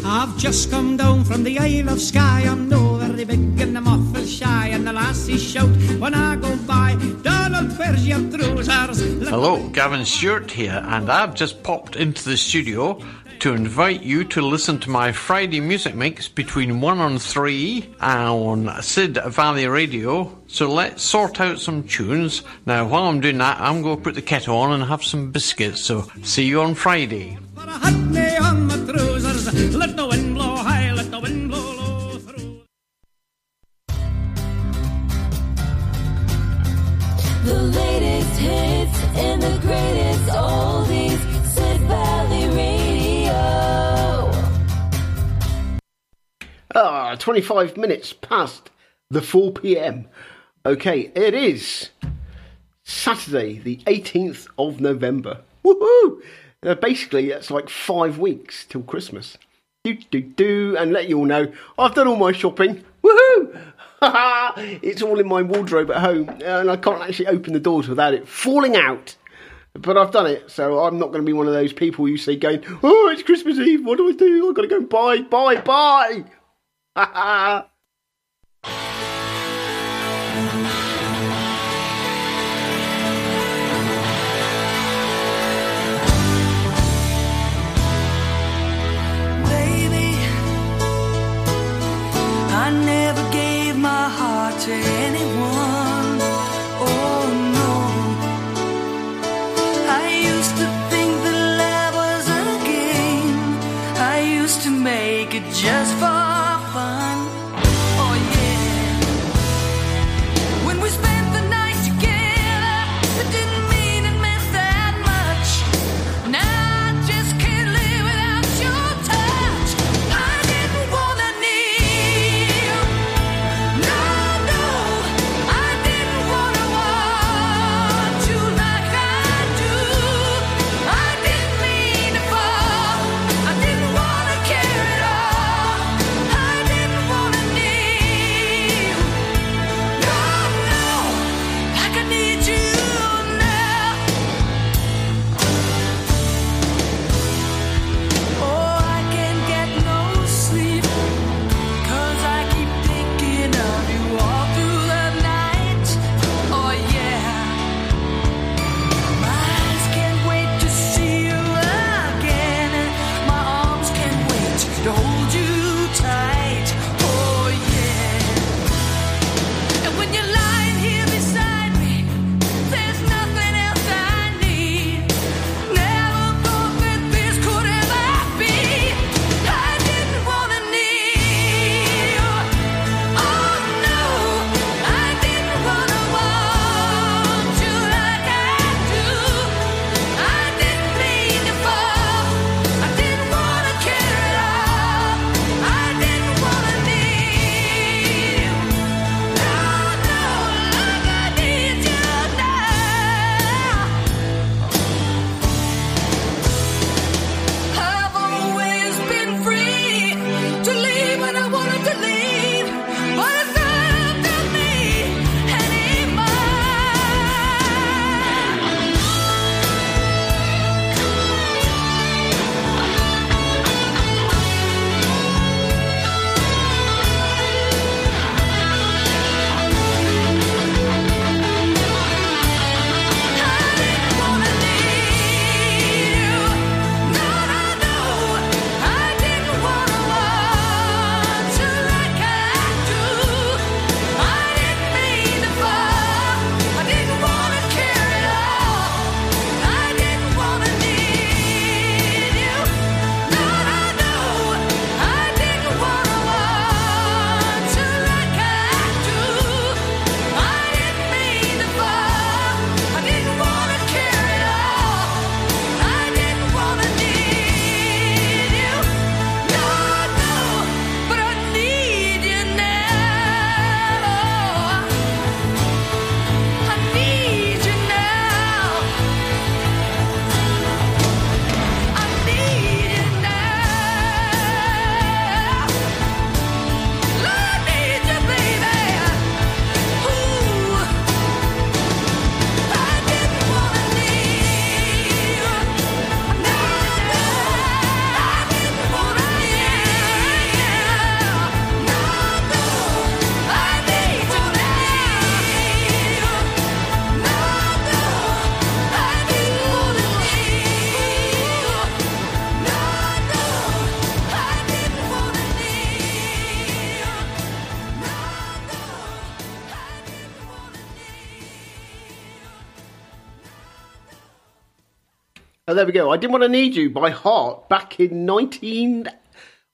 I've just come down from the Isle of Skye. I'm no very big and I'm awful shy. And the lassies shout when I go by, Donald, where's your trousers? Hello, Gavin Stewart here, and I've just popped into the studio to invite you to listen to my Friday music mix between 1 and 3 uh, on Sid Valley Radio. So let's sort out some tunes. Now, while I'm doing that, I'm going to put the kettle on and have some biscuits. So, see you on Friday. Hat me on my trousers. Let the wind blow high, let the wind blow low through. The latest hits and the greatest oldies. Ah, 25 minutes past the 4 pm. Okay, it is Saturday, the 18th of November. Woohoo! Uh, basically, that's like five weeks till Christmas. Do, do, do, and let you all know I've done all my shopping. Woohoo! it's all in my wardrobe at home, and I can't actually open the doors without it falling out. But I've done it, so I'm not going to be one of those people you see going, "Oh, it's Christmas Eve. What do I do? I've got to go buy, buy, buy." (laughs) Ha I never gave my heart to anyone. Oh no. I used to think that love was a game. I used to make it just for But there we go. I didn't want to need you by heart back in 19.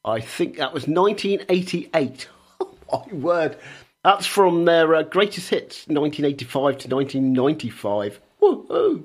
I think that was 1988. (laughs) Oh, my word. That's from their uh, greatest hits, 1985 to 1995. Woohoo!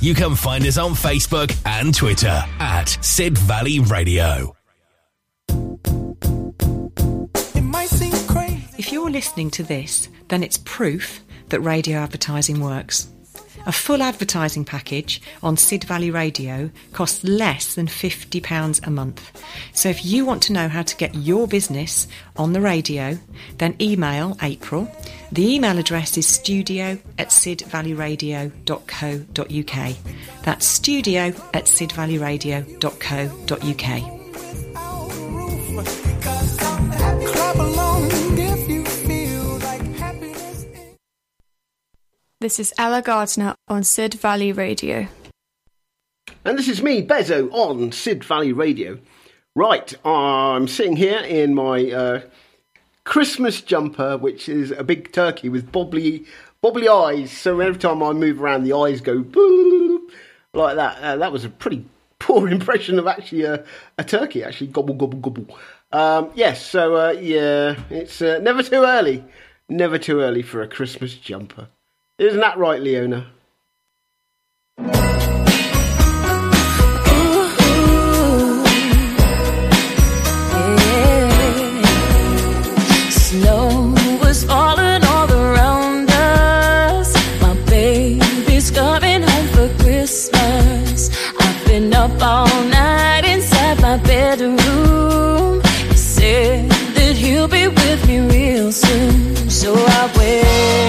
you can find us on Facebook and Twitter at Sid Valley Radio. If you're listening to this, then it's proof that radio advertising works. A full advertising package on Sid Valley Radio costs less than £50 a month. So if you want to know how to get your business on the radio, then email April. The email address is studio at sidvalleyradio.co.uk. That's studio at sidvalleyradio.co.uk. This is Ella Gardner on Sid Valley Radio. And this is me, Bezo, on Sid Valley Radio. Right, I'm sitting here in my uh, Christmas jumper, which is a big turkey with bobbly, bobbly eyes. So every time I move around, the eyes go boop like that. Uh, that was a pretty (laughs) poor impression of actually a, a turkey. Actually, gobble gobble gobble. Um, yes, so uh, yeah, it's uh, never too early. Never too early for a Christmas jumper. Isn't that right, Leona? Snow was falling all around us. My baby's coming home for Christmas. I've been up all night inside my bedroom. He said that he'll be with me real soon. So I wait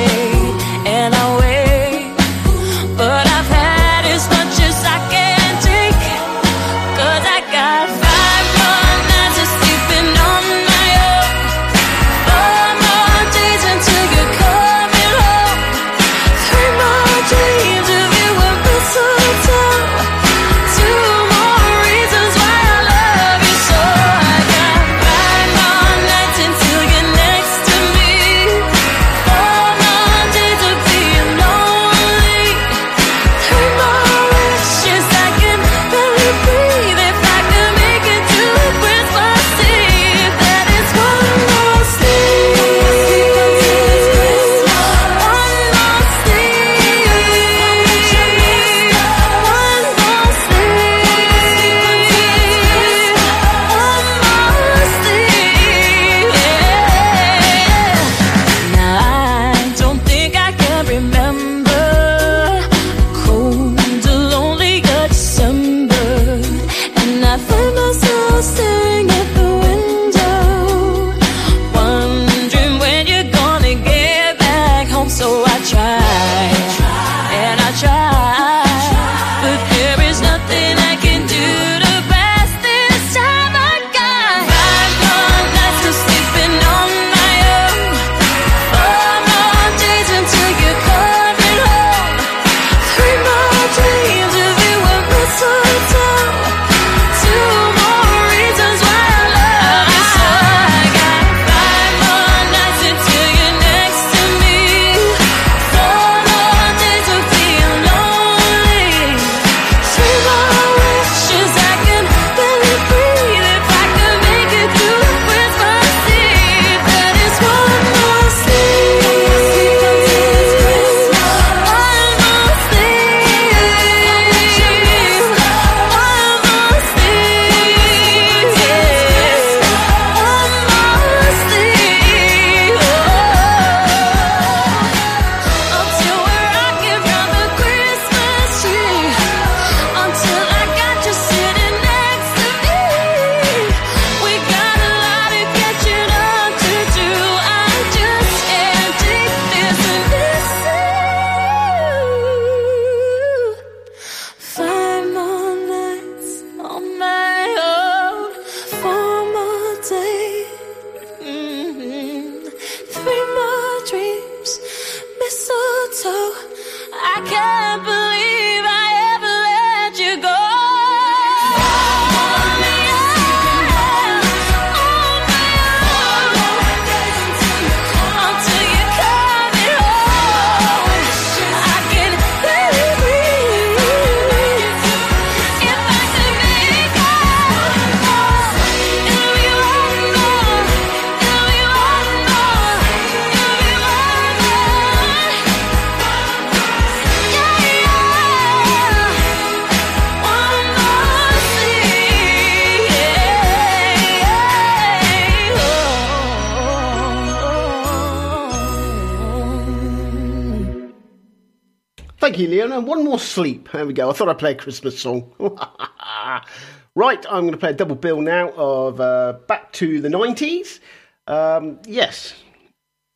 There we go. I thought I'd play a Christmas song. (laughs) right, I'm going to play a double bill now of uh, Back to the 90s. Um, yes,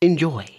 enjoy.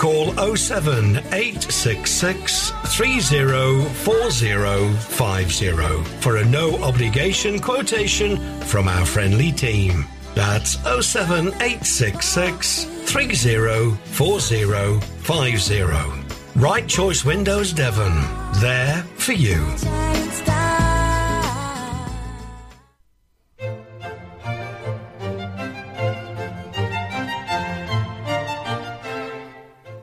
Call 07866 304050 for a no obligation quotation from our friendly team. That's 07866 304050. Right Choice Windows Devon, there for you.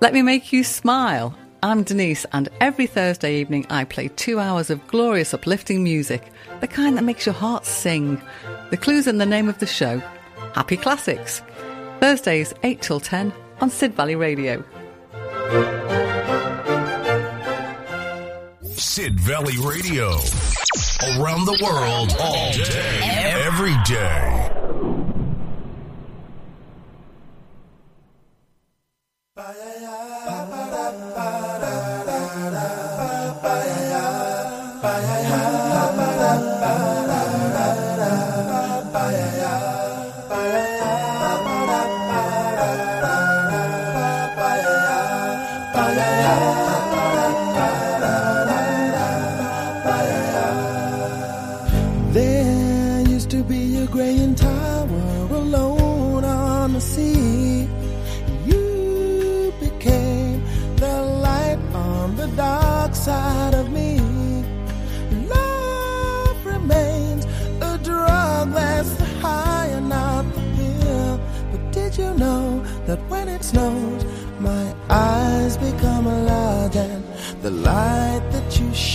Let me make you smile. I'm Denise, and every Thursday evening I play two hours of glorious, uplifting music, the kind that makes your heart sing. The clue's in the name of the show Happy Classics. Thursdays, 8 till 10 on Sid Valley Radio. Sid Valley Radio. Around the world, all day, every day. There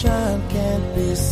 that you shine can't be seen?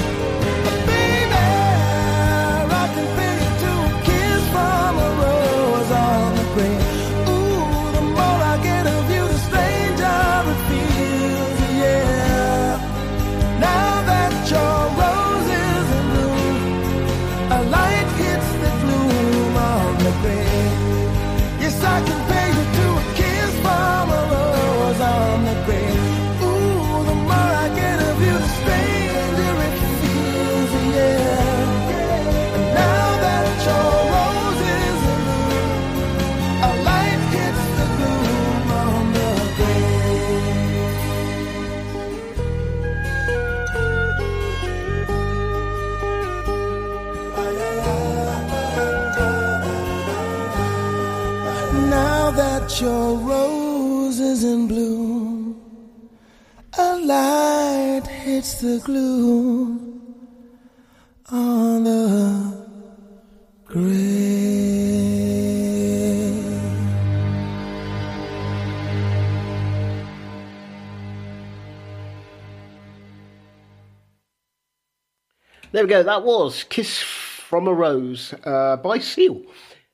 The glue on the grave. There we go. That was "Kiss from a Rose" uh, by Seal.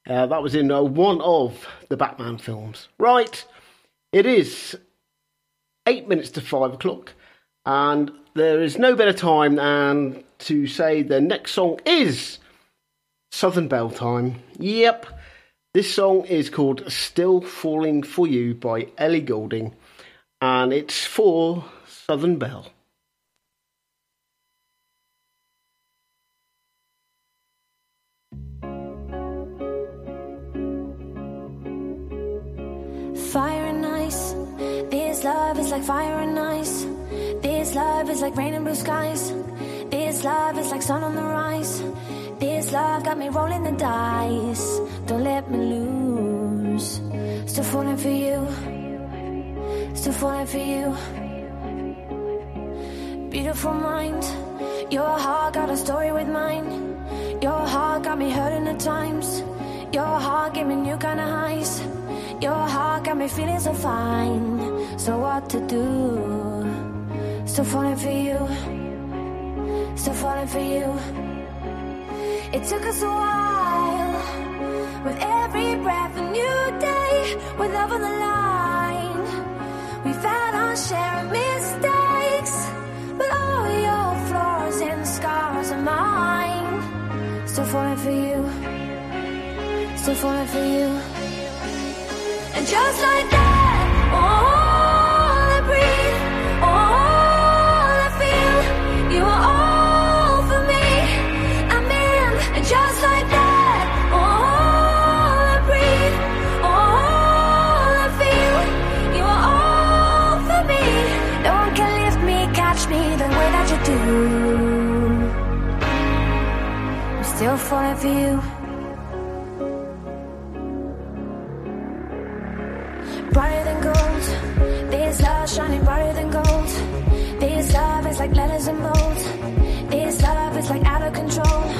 Uh, that was in uh, one of the Batman films. Right, it is eight minutes to five o'clock, and there is no better time than to say the next song is Southern Belle time. Yep, this song is called "Still Falling for You" by Ellie Goulding, and it's for Southern Belle. Fire and ice. This love is like fire and ice. This love is like rain and blue skies. This love is like sun on the rise. This love got me rolling the dice. Don't let me lose. Still falling for you. Still falling for you. Beautiful mind. Your heart got a story with mine. Your heart got me hurting at times. Your heart gave me new kind of highs. Your heart got me feeling so fine. So what to do? Still falling for you. Still falling for you. It took us a while. With every breath, a new day. With love on the line. We found our share of mistakes. But all your flaws and scars are mine. Still falling for you. Still falling for you. And just like that, all still you. brighter than gold. This love shining brighter than gold. This love is like letters in bold. This love is like out of control.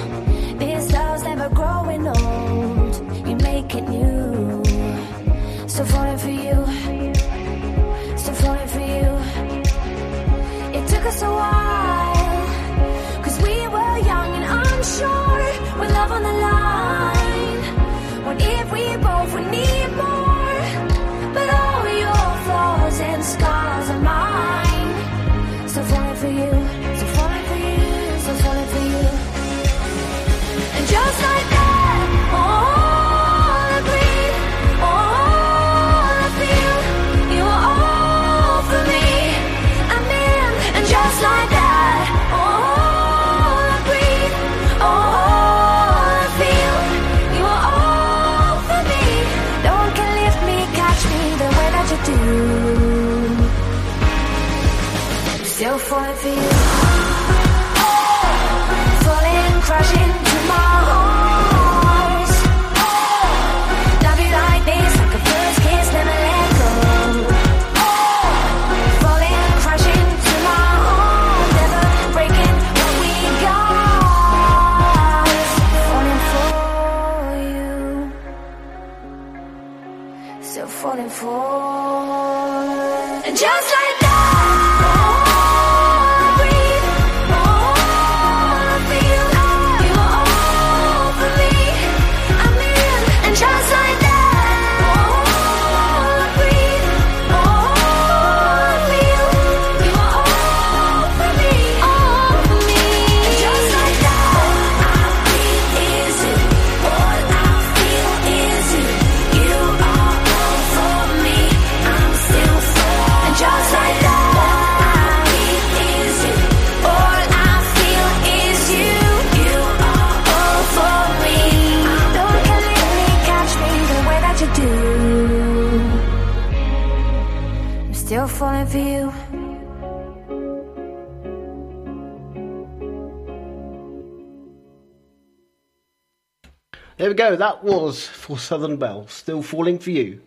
There we go. That was for Southern Belle. Still falling for you.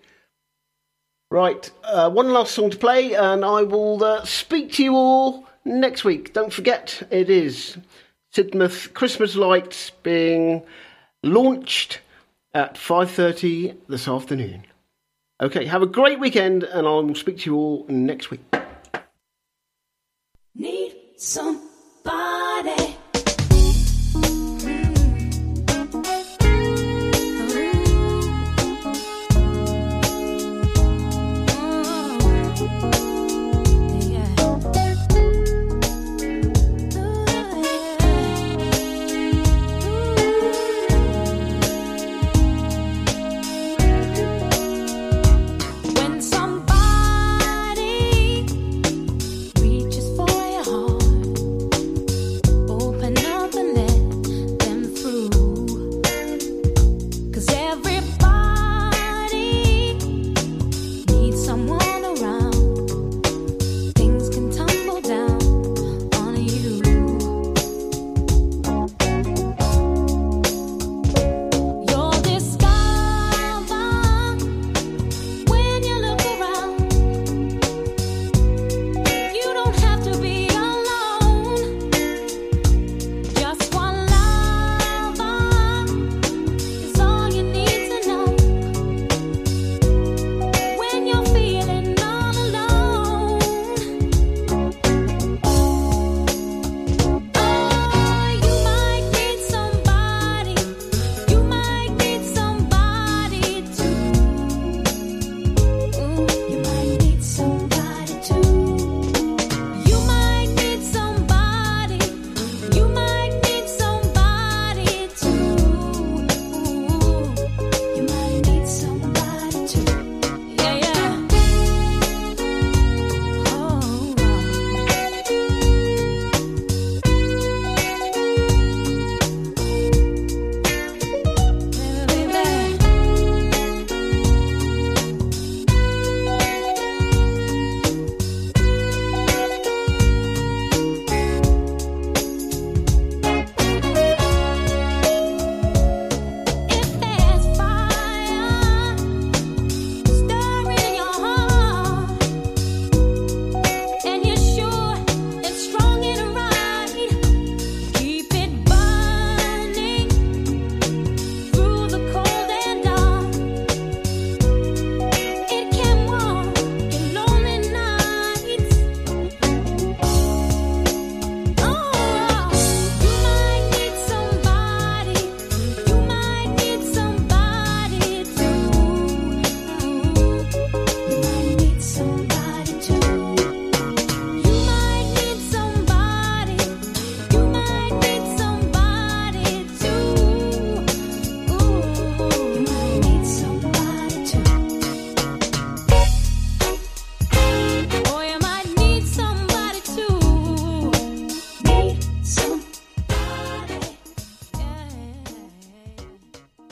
Right. Uh, one last song to play, and I will uh, speak to you all next week. Don't forget, it is Sidmouth Christmas lights being launched at 5.30 this afternoon. Okay, have a great weekend and I'll speak to you all next week. Need some